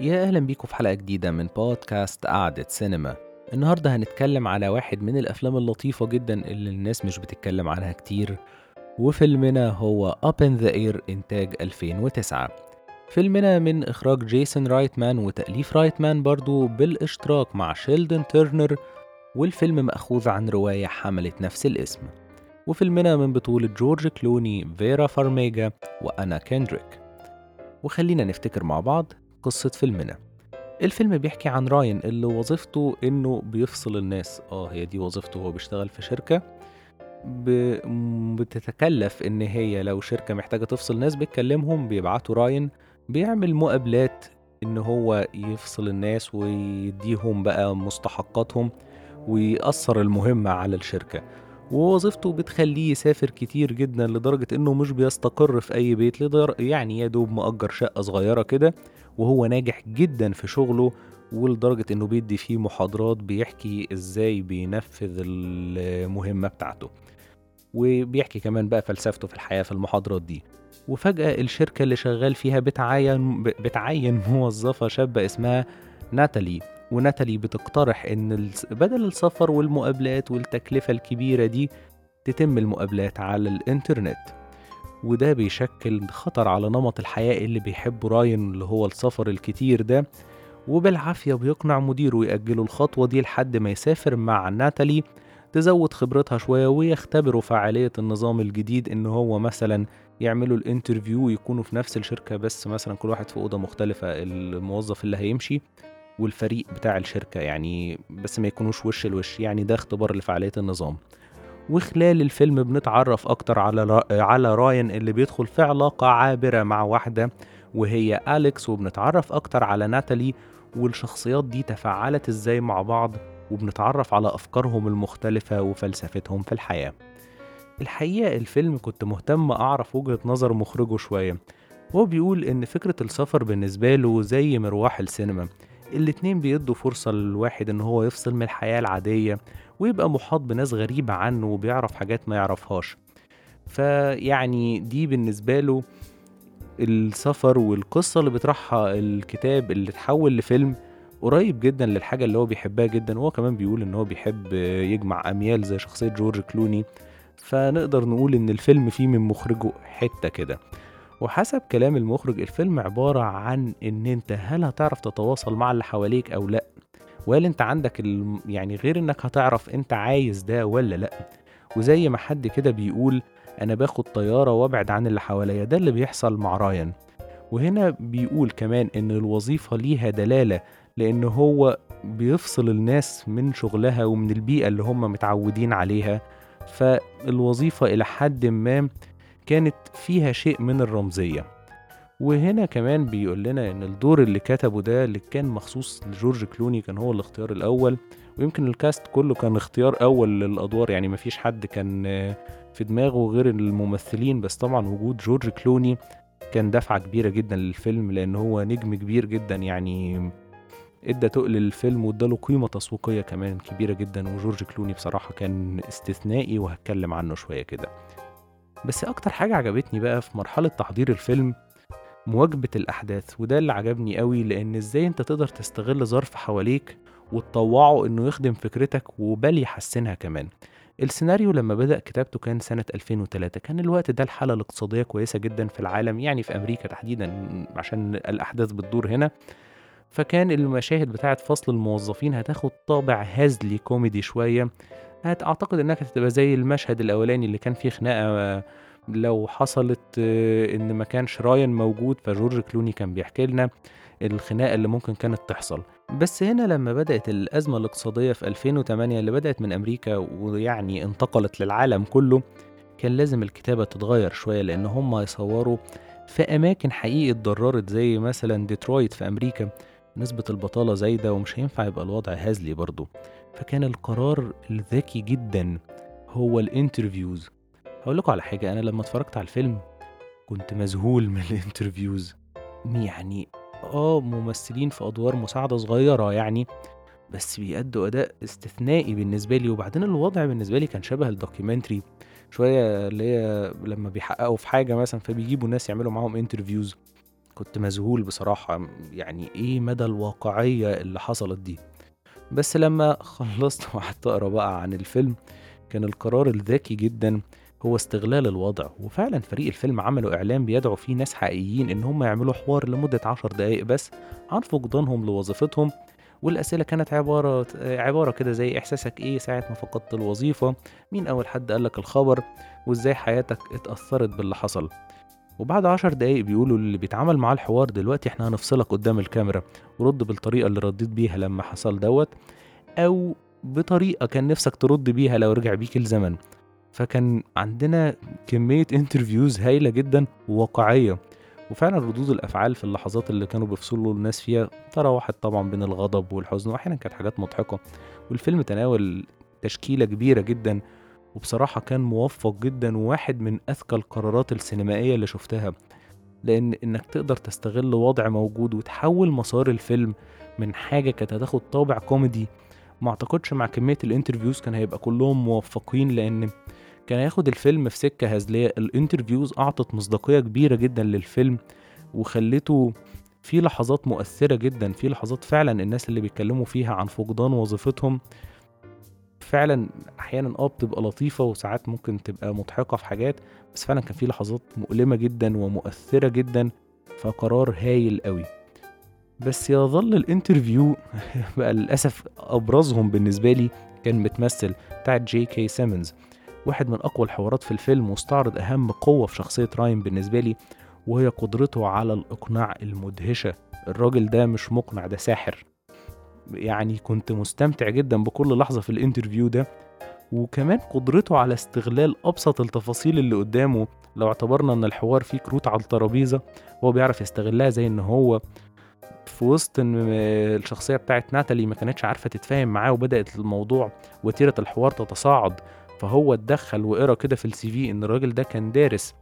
يا أهلا بيكم في حلقة جديدة من بودكاست قعدة سينما. النهاردة هنتكلم على واحد من الأفلام اللطيفة جدا اللي الناس مش بتتكلم عنها كتير وفيلمنا هو Up in the Air إنتاج 2009 فيلمنا من إخراج جيسون رايتمان وتأليف رايتمان برضو بالإشتراك مع شيلدن تيرنر والفيلم مأخوذ عن رواية حملت نفس الاسم. وفيلمنا من بطولة جورج كلوني فيرا فارميجا وأنا كيندريك وخلينا نفتكر مع بعض قصة فيلمنا. الفيلم بيحكي عن راين اللي وظيفته إنه بيفصل الناس. آه هي دي وظيفته هو بيشتغل في شركة. بتتكلف إن هي لو شركة محتاجة تفصل ناس بتكلمهم بيبعتوا راين بيعمل مقابلات إن هو يفصل الناس ويديهم بقى مستحقاتهم ويأثر المهمة على الشركة. ووظيفته بتخليه يسافر كتير جدا لدرجة إنه مش بيستقر في أي بيت لدر... يعني يا دوب مأجر شقة صغيرة كده وهو ناجح جدا في شغله ولدرجة إنه بيدي فيه محاضرات بيحكي إزاي بينفذ المهمة بتاعته. وبيحكي كمان بقى فلسفته في الحياة في المحاضرات دي. وفجأة الشركة اللي شغال فيها بتعين بتعين موظفة شابة اسمها ناتالي. وناتالي بتقترح إن بدل السفر والمقابلات والتكلفة الكبيرة دي تتم المقابلات على الإنترنت. وده بيشكل خطر على نمط الحياة اللي بيحبه راين اللي هو السفر الكتير ده. وبالعافية بيقنع مديره يأجلوا الخطوة دي لحد ما يسافر مع ناتالي تزود خبرتها شوية ويختبروا فعالية النظام الجديد إن هو مثلا يعملوا الانترفيو ويكونوا في نفس الشركة بس مثلا كل واحد في أوضة مختلفة الموظف اللي هيمشي. والفريق بتاع الشركة يعني بس ما يكونوش وش الوش يعني ده اختبار لفعالية النظام. وخلال الفيلم بنتعرف أكتر على را... على راين اللي بيدخل في علاقة عابرة مع واحدة وهي أليكس وبنتعرف أكتر على ناتالي والشخصيات دي تفاعلت إزاي مع بعض وبنتعرف على أفكارهم المختلفة وفلسفتهم في الحياة. الحقيقة الفيلم كنت مهتم أعرف وجهة نظر مخرجه شوية. هو بيقول إن فكرة السفر بالنسبة له زي مروح السينما. الاتنين بيدوا فرصة للواحد إن هو يفصل من الحياة العادية ويبقى محاط بناس غريبة عنه وبيعرف حاجات ما يعرفهاش. فيعني دي بالنسبة له السفر والقصة اللي بيطرحها الكتاب اللي اتحول لفيلم قريب جدا للحاجة اللي هو بيحبها جدا. وهو كمان بيقول إن هو بيحب يجمع أميال زي شخصية جورج كلوني. فنقدر نقول إن الفيلم فيه من مخرجه حتة كده. وحسب كلام المخرج الفيلم عبارة عن إن أنت هل هتعرف تتواصل مع اللي حواليك أو لأ؟ وهل أنت عندك ال... يعني غير إنك هتعرف أنت عايز ده ولا لأ؟ وزي ما حد كده بيقول أنا باخد طيارة وأبعد عن اللي حواليا ده اللي بيحصل مع رايان. وهنا بيقول كمان إن الوظيفة ليها دلالة لأن هو بيفصل الناس من شغلها ومن البيئة اللي هم متعودين عليها. فالوظيفة إلى حد ما كانت فيها شيء من الرمزية. وهنا كمان بيقول لنا إن الدور اللي كتبه ده اللي كان مخصوص لجورج كلوني كان هو الاختيار الأول ويمكن الكاست كله كان اختيار أول للأدوار يعني مفيش حد كان في دماغه غير الممثلين بس طبعا وجود جورج كلوني كان دفعة كبيرة جدا للفيلم لأن هو نجم كبير جدا يعني إدى تقل للفيلم وإداله قيمة تسويقية كمان كبيرة جدا وجورج كلوني بصراحة كان استثنائي وهتكلم عنه شوية كده. بس أكتر حاجة عجبتني بقى في مرحلة تحضير الفيلم مواجبة الأحداث وده اللي عجبني قوي لأن إزاي أنت تقدر تستغل ظرف حواليك وتطوعه إنه يخدم فكرتك وبل يحسنها كمان. السيناريو لما بدأ كتابته كان سنة 2003 كان الوقت ده الحالة الاقتصادية كويسة جدا في العالم يعني في أمريكا تحديدا عشان الأحداث بتدور هنا. فكان المشاهد بتاعة فصل الموظفين هتاخد طابع هزلي كوميدي شوية أعتقد إنها هتبقى زي المشهد الأولاني اللي كان فيه خناقة لو حصلت إن ما كانش راين موجود فجورج كلوني كان بيحكي لنا الخناقة اللي ممكن كانت تحصل. بس هنا لما بدأت الأزمة الاقتصادية في 2008 اللي بدأت من أمريكا ويعني انتقلت للعالم كله كان لازم الكتابة تتغير شوية لأن هم يصوروا في أماكن حقيقي اتضررت زي مثلا ديترويت في أمريكا. نسبة البطالة زايدة ومش هينفع يبقى الوضع هزلي برضه فكان القرار الذكي جدا هو ال interviews. هقول لكم على حاجة أنا لما اتفرجت على الفيلم كنت مذهول من ال interviews. يعني آه ممثلين في أدوار مساعدة صغيرة يعني بس بيأدوا أداء استثنائي بالنسبة لي. وبعدين الوضع بالنسبة لي كان شبه ال documentary شوية اللي هي لما بيحققوا في حاجة مثلا فبيجيبوا ناس يعملوا معاهم interviews. كنت مذهول بصراحة. يعني إيه مدى الواقعية اللي حصلت دي؟ بس لما خلصت وقعدت أقرأ بقى عن الفيلم كان القرار الذكي جدا هو استغلال الوضع. وفعلا فريق الفيلم عملوا إعلان بيدعو فيه ناس حقيقيين إن هم يعملوا حوار لمدة عشر دقايق بس عن فقدانهم لوظيفتهم. والأسئلة كانت عبارة عبارة كده زي إحساسك إيه ساعة ما فقدت الوظيفة؟ مين أول حد قالك الخبر؟ وإزاي حياتك اتأثرت باللي حصل؟ وبعد عشر دقايق بيقولوا اللي بيتعامل معاه الحوار دلوقتي إحنا هنفصلك قدام الكاميرا. ورد بالطريقة اللي رديت بيها لما حصل دوت أو بطريقة كان نفسك ترد بيها لو رجع بيك الزمن. فكان عندنا كمية interviews هايلة جدا وواقعية. وفعلا ردود الأفعال في اللحظات اللي كانوا بيفصلوا الناس فيها تراوحت طبعا بين الغضب والحزن وأحيانا كانت حاجات مضحكة. والفيلم تناول تشكيلة كبيرة جدا وبصراحة كان موفق جدا وواحد من أذكى القرارات السينمائية اللي شفتها لأن إنك تقدر تستغل وضع موجود وتحول مسار الفيلم من حاجة كانت هتاخد طابع كوميدي ما أعتقدش مع كمية ال interviews كان هيبقى كلهم موفقين لأن كان هياخد الفيلم في سكة هزلية. ال interviews أعطت مصداقية كبيرة جدا للفيلم وخلته في لحظات مؤثرة جدا في لحظات فعلا الناس اللي بيتكلموا فيها عن فقدان وظيفتهم. فعلا أحيانا آه بتبقى لطيفة وساعات ممكن تبقى مضحكة في حاجات بس فعلا كان في لحظات مؤلمة جدا ومؤثرة جدا فقرار هايل قوي. بس يظل ال interview بقى للأسف أبرزهم بالنسبة لي كان متمثل بتاع جي كي سيمونز واحد من أقوى الحوارات في الفيلم واستعرض أهم قوة في شخصية راين بالنسبة لي وهي قدرته على الإقناع المدهشة. الراجل ده مش مقنع ده ساحر. يعني كنت مستمتع جدا بكل لحظة في ال interview ده وكمان قدرته على استغلال أبسط التفاصيل اللي قدامه. لو اعتبرنا إن الحوار فيه كروت على الترابيزة هو بيعرف يستغلها زي إن هو في وسط إن الشخصية بتاعت ناتالي ما كانتش عارفة تتفاهم معاه وبدأت الموضوع وتيرة الحوار تتصاعد. فهو اتدخل وقرأ كده في السي في إن الراجل ده كان دارس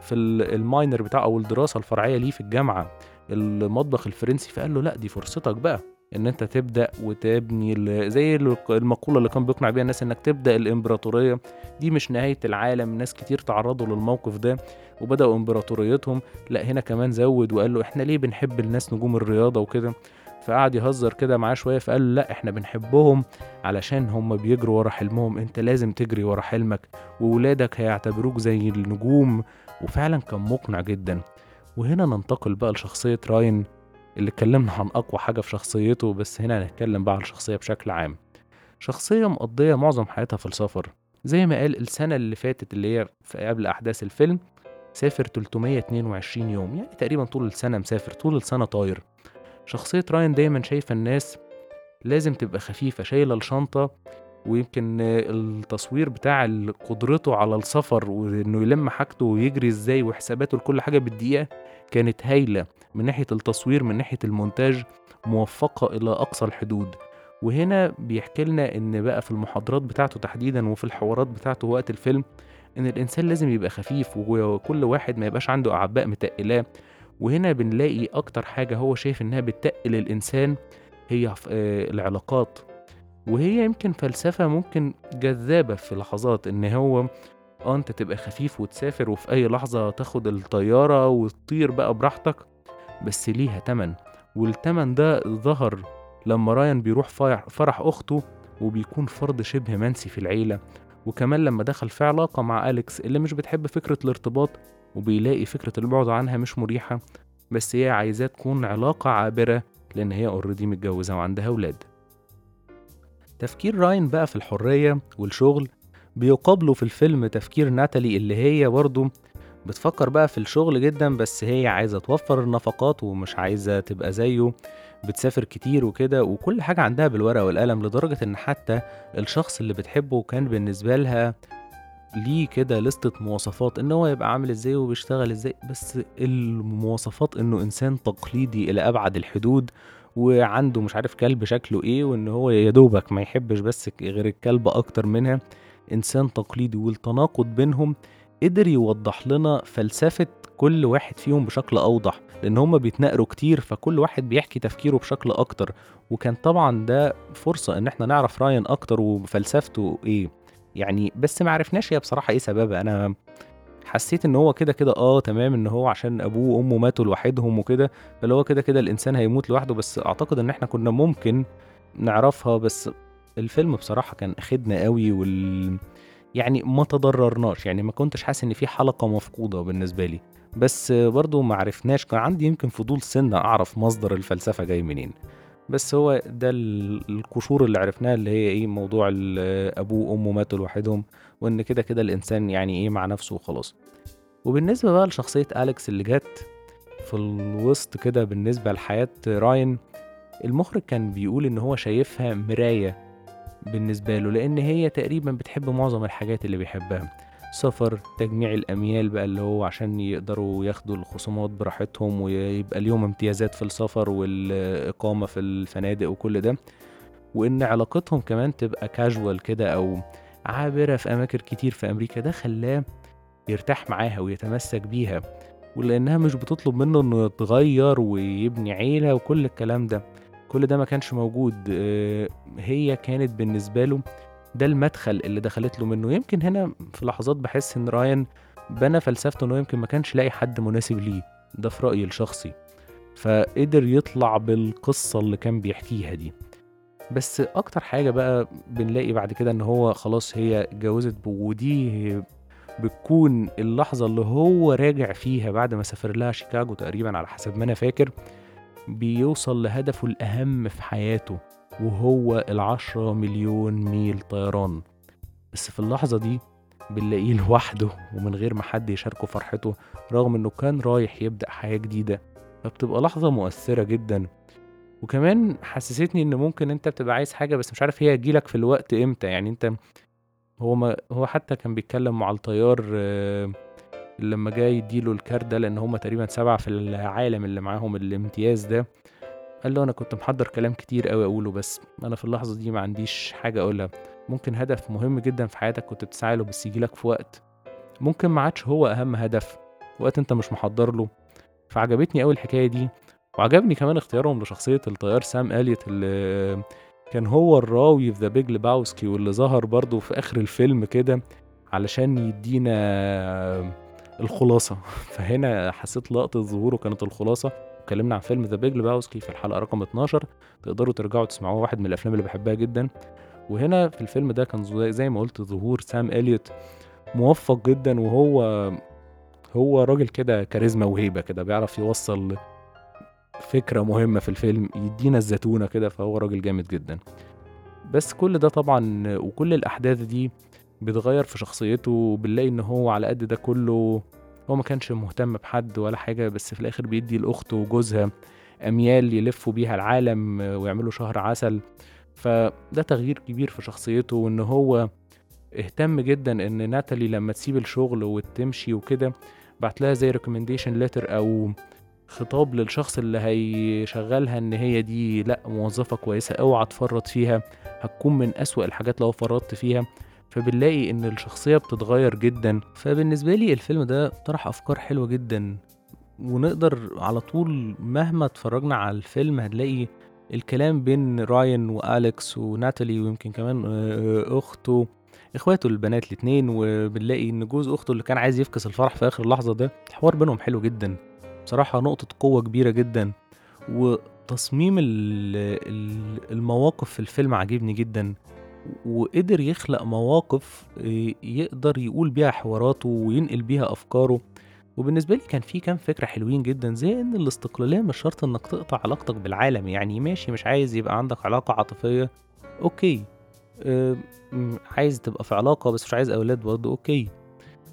في الماينر بتاعه أو الدراسة الفرعية ليه في الجامعة. المطبخ الفرنسي فقال له لا دي فرصتك بقى. إن أنت تبدأ وتبني زي المقولة اللي كان بيقنع بيها الناس إنك تبدأ الإمبراطورية. دي مش نهاية العالم. ناس كتير تعرضوا للموقف ده وبدأوا إمبراطوريتهم. لأ هنا كمان زود وقال له إحنا ليه بنحب الناس نجوم الرياضة وكده؟ فقعد يهزر كده معاه شوية فقال له لأ إحنا بنحبهم علشان هم بيجروا ورا حلمهم. أنت لازم تجري ورا حلمك وولادك هيعتبروك زي النجوم. وفعلا كان مقنع جدا. وهنا ننتقل بقى لشخصية راين. اللي اتكلمنا عن أقوى حاجة في شخصيته بس هنا هنتكلم بقى عن الشخصية بشكل عام. شخصية مقضية معظم حياتها في السفر. زي ما قال السنة اللي فاتت اللي هي قبل أحداث الفيلم سافر 322 يوم. يعني تقريبا طول السنة مسافر طول السنة طاير. شخصية راين دايما شايفة الناس لازم تبقى خفيفة شايلة الشنطة ويمكن التصوير بتاع قدرته على السفر وإنه يلم حاجته ويجري إزاي وحساباته لكل حاجة بالدقيقة كانت هايلة. من ناحية التصوير من ناحية المونتاج موفقة إلى أقصى الحدود. وهنا بيحكي لنا إن بقى في المحاضرات بتاعته تحديدا وفي الحوارات بتاعته وقت الفيلم إن الإنسان لازم يبقى خفيف وكل واحد ما يبقاش عنده أعباء متقلاه وهنا بنلاقي أكتر حاجة هو شايف إنها بتقل الإنسان هي العلاقات. وهي يمكن فلسفة ممكن جذابة في لحظات إن هو آه أنت تبقى خفيف وتسافر وفي أي لحظة تاخد الطيارة وتطير بقى براحتك. بس ليها تمن. والتمن ده ظهر لما رايان بيروح فرح أخته وبيكون فرد شبه منسي في العيلة. وكمان لما دخل في علاقة مع أليكس اللي مش بتحب فكرة الارتباط وبيلاقي فكرة البعد عنها مش مريحة بس هي عايزاه تكون علاقة عابرة لأن هي اوريدي متجوزة وعندها ولاد تفكير راين بقى في الحرية والشغل بيقابله في الفيلم تفكير ناتالي اللي هي برضه بتفكر بقى في الشغل جدا بس هي عايزة توفر النفقات ومش عايزة تبقى زيه. بتسافر كتير وكده وكل حاجة عندها بالورقة والقلم لدرجة إن حتى الشخص اللي بتحبه كان بالنسبة لها ليه كده لستة مواصفات إن هو يبقى عامل إزاي وبيشتغل إزاي. بس المواصفات إنه إنسان تقليدي إلى أبعد الحدود وعنده مش عارف كلب شكله إيه وإن هو يدوبك ما يحبش بس غير الكلب أكتر منها. إنسان تقليدي والتناقض بينهم قدر يوضح لنا فلسفة كل واحد فيهم بشكل أوضح لأن هما بيتناقروا كتير فكل واحد بيحكي تفكيره بشكل أكتر. وكان طبعا ده فرصة إن إحنا نعرف راين أكتر وفلسفته إيه. يعني بس معرفناش هي بصراحة إيه سببها. أنا حسيت إن هو كده كده آه تمام إن هو عشان أبوه وأمه ماتوا لوحدهم وكده فاللي هو كده كده الإنسان هيموت لوحده. بس أعتقد إن إحنا كنا ممكن نعرفها. بس الفيلم بصراحة كان اخدنا قوي وال يعني ما تضررناش يعني ما كنتش حاسس إن في حلقة مفقودة بالنسبة لي. بس برضو ما عرفناش كان عندي يمكن فضول سنة أعرف مصدر الفلسفة جاي منين. بس هو ده ال- القشور اللي عرفناها اللي هي إيه موضوع أبوه وأمه ماتوا لوحدهم وإن كده كده الإنسان يعني إيه مع نفسه وخلاص. وبالنسبة بقى لشخصية أليكس اللي جت في الوسط كده بالنسبة لحياة راين المخرج كان بيقول إن هو شايفها مراية. بالنسبة له لأن هي تقريبا بتحب معظم الحاجات اللي بيحبها. سفر تجميع الأميال بقى اللي هو عشان يقدروا ياخدوا الخصومات براحتهم ويبقى ليهم امتيازات في السفر والإقامة في الفنادق وكل ده. وإن علاقتهم كمان تبقى كاجوال كده أو عابرة في أماكن كتير في أمريكا ده خلاه يرتاح معاها ويتمسك بيها. ولأنها مش بتطلب منه إنه يتغير ويبني عيلة وكل الكلام ده. كل ده ما كانش موجود آه، هي كانت بالنسبة له ده المدخل اللي دخلت له منه. يمكن هنا في لحظات بحس إن رايان بنى فلسفته إنه يمكن ما كانش لاقي حد مناسب ليه ده في رأيي الشخصي. فقدر يطلع بالقصة اللي كان بيحكيها دي. بس أكتر حاجة بقى بنلاقي بعد كده إن هو خلاص هي اتجوزت ودي بتكون اللحظة اللي هو راجع فيها بعد ما سافر لها شيكاغو تقريبا على حسب ما أنا فاكر. بيوصل لهدفه الأهم في حياته وهو العشرة مليون ميل طيران. بس في اللحظة دي بنلاقيه لوحده ومن غير ما حد يشاركه فرحته رغم إنه كان رايح يبدأ حياة جديدة. فبتبقى لحظة مؤثرة جدا. وكمان حسستني إن ممكن أنت بتبقى عايز حاجة بس مش عارف هي تجيلك في الوقت إمتى. يعني أنت هو ما هو حتى كان بيتكلم مع الطيار آه، لما جاي يديله الكارت ده لأن هم تقريبا سبعة في العالم اللي معاهم الامتياز ده قال له أنا كنت محضر كلام كتير قوي أقوله بس أنا في اللحظة دي ما عنديش حاجة أقولها. ممكن هدف مهم جدا في حياتك كنت بتسعى له بس يجيلك في وقت ممكن ما عادش هو أهم هدف وقت أنت مش محضر له. فعجبتني قوي الحكاية دي وعجبني كمان اختيارهم لشخصية الطيار سام إليوت اللي كان هو الراوي في The Big Lebowski واللي ظهر برضه في آخر الفيلم كده علشان يدينا الخلاصة. فهنا حسيت لقطة ظهوره كانت الخلاصة. اتكلمنا عن فيلم The Big Lebowski في الحلقة رقم 12 تقدروا ترجعوا تسمعوه واحد من الأفلام اللي بحبها جدا. وهنا في الفيلم ده كان زي- ما قلت ظهور سام إليوت موفق جدا وهو هو راجل كده كاريزما وهيبة كده بيعرف يوصل فكرة مهمة في الفيلم يدينا الزتونة كده فهو راجل جامد جدا. بس كل ده طبعا وكل الأحداث دي بتغير في شخصيته وبنلاقي إن هو على قد ده كله هو ما كانش مهتم بحد ولا حاجة بس في الآخر بيدي لأخته وجوزها أميال يلفوا بيها العالم ويعملوا شهر عسل. فده تغيير كبير في شخصيته وإن هو اهتم جدا إن ناتالي لما تسيب الشغل وتمشي وكده بعت لها زي recommendation letter أو خطاب للشخص اللي هيشغلها إن هي دي لأ موظفة كويسة اوعى تفرط فيها هتكون من أسوأ الحاجات لو فرطت فيها. فبنلاقي إن الشخصية بتتغير جدا. فبالنسبة لي الفيلم ده طرح أفكار حلوة جدا. ونقدر على طول مهما اتفرجنا على الفيلم هنلاقي الكلام بين راين وأليكس وناتالي ويمكن كمان آه، أخته إخواته البنات الاتنين. وبنلاقي إن جوز أخته اللي كان عايز يفكس الفرح في آخر لحظة ده الحوار بينهم حلو جدا. بصراحة نقطة قوة كبيرة جدا. وتصميم ال- ال- المواقف في الفيلم عجبني جدا. وقدر يخلق مواقف إيه، يقدر يقول بيها حواراته وينقل بيها أفكاره. وبالنسبة لي كان في كام فكرة حلوين جدا زي إن الاستقلالية مش شرط إنك تقطع علاقتك بالعالم يعني ماشي مش عايز يبقى عندك علاقة عاطفية okay. أه عايز تبقى في علاقة بس مش عايز أولاد برضه okay.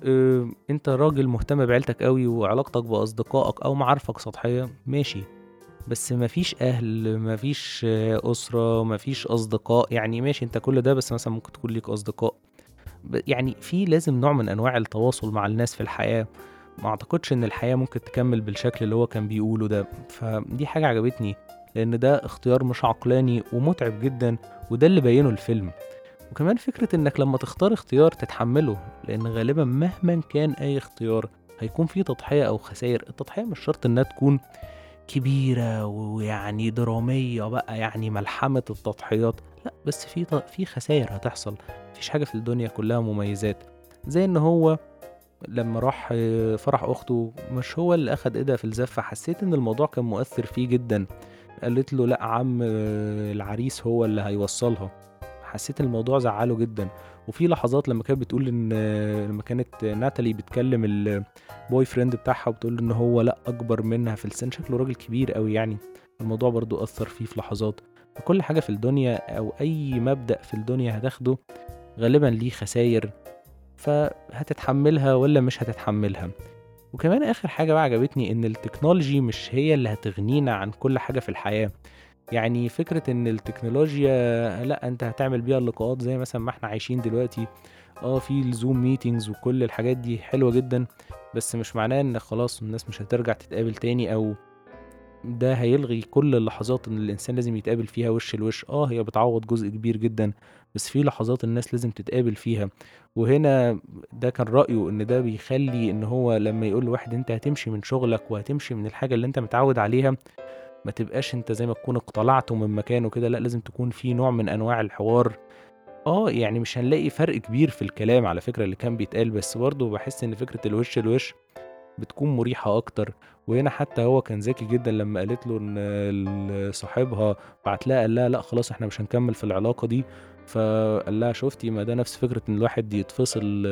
أه أنت راجل مهتم بعيلتك قوي وعلاقتك بأصدقائك أو معارفك سطحية ماشي. بس مفيش أهل مفيش أسرة مفيش أصدقاء. يعني ماشي أنت كل ده بس مثلا ممكن تكون ليك أصدقاء. يعني في لازم نوع من أنواع التواصل مع الناس في الحياة. ما أعتقدش إن الحياة ممكن تكمل بالشكل اللي هو كان بيقوله ده. فدي حاجة عجبتني لأن ده اختيار مش عقلاني ومتعب جدا وده اللي بينه الفيلم. وكمان فكرة إنك لما تختار اختيار تتحمله لأن غالبا مهما كان أي اختيار هيكون فيه تضحية أو خسائر. التضحية مش شرط إنها تكون كبيرة ويعني درامية بقى يعني ملحمة التضحيات. لا بس في في خسائر هتحصل. مفيش حاجة في الدنيا كلها مميزات. زي إن هو لما راح فرح أخته مش هو اللي أخد إيدها في الزفة حسيت إن الموضوع كان مؤثر فيه جدا. قالت له لأ عم العريس هو اللي هيوصلها. حسيت الموضوع زعله جدا. وفي لحظات لما كانت بتقول إن لما كانت ناتالي بتكلم البوي فريند بتاعها وبتقول إن هو لأ أكبر منها في السن. شكله راجل كبير قوي يعني. الموضوع برضو أثر فيه في لحظات. فكل حاجة في الدنيا أو أي مبدأ في الدنيا هتاخده غالبا ليه خساير. فهتتحملها ولا مش هتتحملها. وكمان آخر حاجة بقى عجبتني إن ال technology مش هي اللي هتغنينا عن كل حاجة في الحياة. يعني فكرة إن التكنولوجيا لأ أنت هتعمل بيها اللقاءات زي مثلا ما إحنا عايشين دلوقتي. آه في ال Zoom meetings وكل الحاجات دي حلوة جدا بس مش معناه إن خلاص الناس مش هترجع تتقابل تاني أو ده هيلغي كل اللحظات إن الإنسان لازم يتقابل فيها وش لوش. آه هي بتعوض جزء كبير جدا بس في لحظات الناس لازم تتقابل فيها. وهنا ده كان رأيه إن ده بيخلي إن هو لما يقول لواحد أنت هتمشي من شغلك وهتمشي من الحاجة اللي أنت متعود عليها ما تبقاش انت زي ما تكون اقتلعته من مكانه كده لا لازم تكون في نوع من انواع الحوار. آه يعني مش هنلاقي فرق كبير في الكلام على فكرة اللي كان بيتقال بس برضه بحس إن فكرة الوش الوش بتكون مريحة أكتر. وهنا حتى هو كان ذكي جدا لما قالت له إن صاحبها بعت لها قال لها لأ خلاص إحنا مش هنكمل في العلاقة دي. فقال لها شفتي ما ده نفس فكرة إن الواحد يتفصل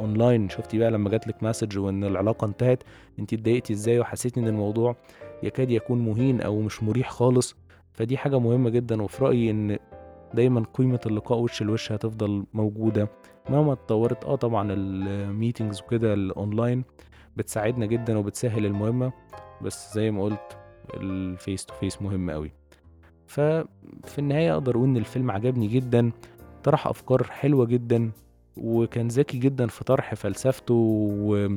أونلاين شفتي بقى لما جاتلك message وإن العلاقة انتهت أنت اتضايقتي إزاي؟ وحسيتي إن الموضوع يكاد يكون مهين أو مش مريح خالص. فدي حاجة مهمة جدا وفي رأيي إن دايما قيمة اللقاء وش لوش هتفضل موجودة. مهما اتطورت آه طبعا ال meetings وكده الاونلاين بتساعدنا جدا وبتسهل المهمة. بس زي ما قلت ال face to face مهم قوي ففي النهاية أقدر أقول إن الفيلم عجبني جدا طرح أفكار حلوة جدا وكان ذكي جدا في طرح فلسفته و...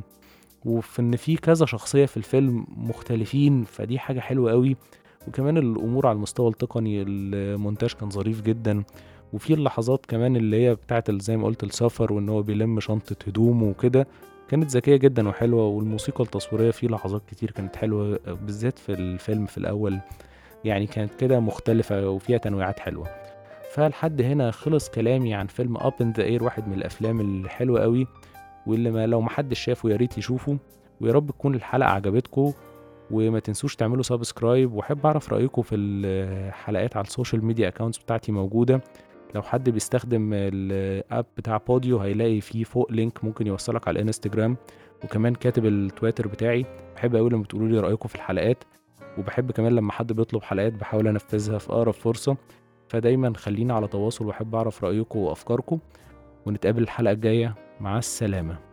وفي إن في كذا شخصية في الفيلم مختلفين فدي حاجة حلوة قوي وكمان الأمور على المستوى التقني المونتاج كان ظريف جدا. وفي اللحظات كمان اللي هي بتاعت زي ما قلت السفر وإن هو بيلم شنطة هدومه وكده كانت ذكية جدا وحلوة. والموسيقى التصويرية فيه لحظات كتير كانت حلوة بالذات في الفيلم في الأول. يعني كانت كده مختلفة وفيها تنويعات حلوة. فلحد هنا خلص كلامي عن فيلم Up in the Air واحد من الأفلام الحلوة قوي واللي ما لو محدش شافه يا ريت يشوفه. ويا رب تكون الحلقة عجبتكم وما تنسوش تعملوا subscribe وأحب أعرف رايكم في الحلقات على ال social media accounts بتاعتي موجودة. لو حد بيستخدم ال app بتاع بوديو هيلاقي فيه فوق link ممكن يوصلك على الانستجرام. وكمان كاتب التويتر بتاعي. بحب قوي لما تقولوا لي رايكم في الحلقات. وبحب كمان لما حد بيطلب حلقات بحاول أنفذها في أقرب فرصة. فدايما خلينا على تواصل وأحب أعرف رايكم وافكاركم ونتقابل الحلقة الجاية. مع السلامة.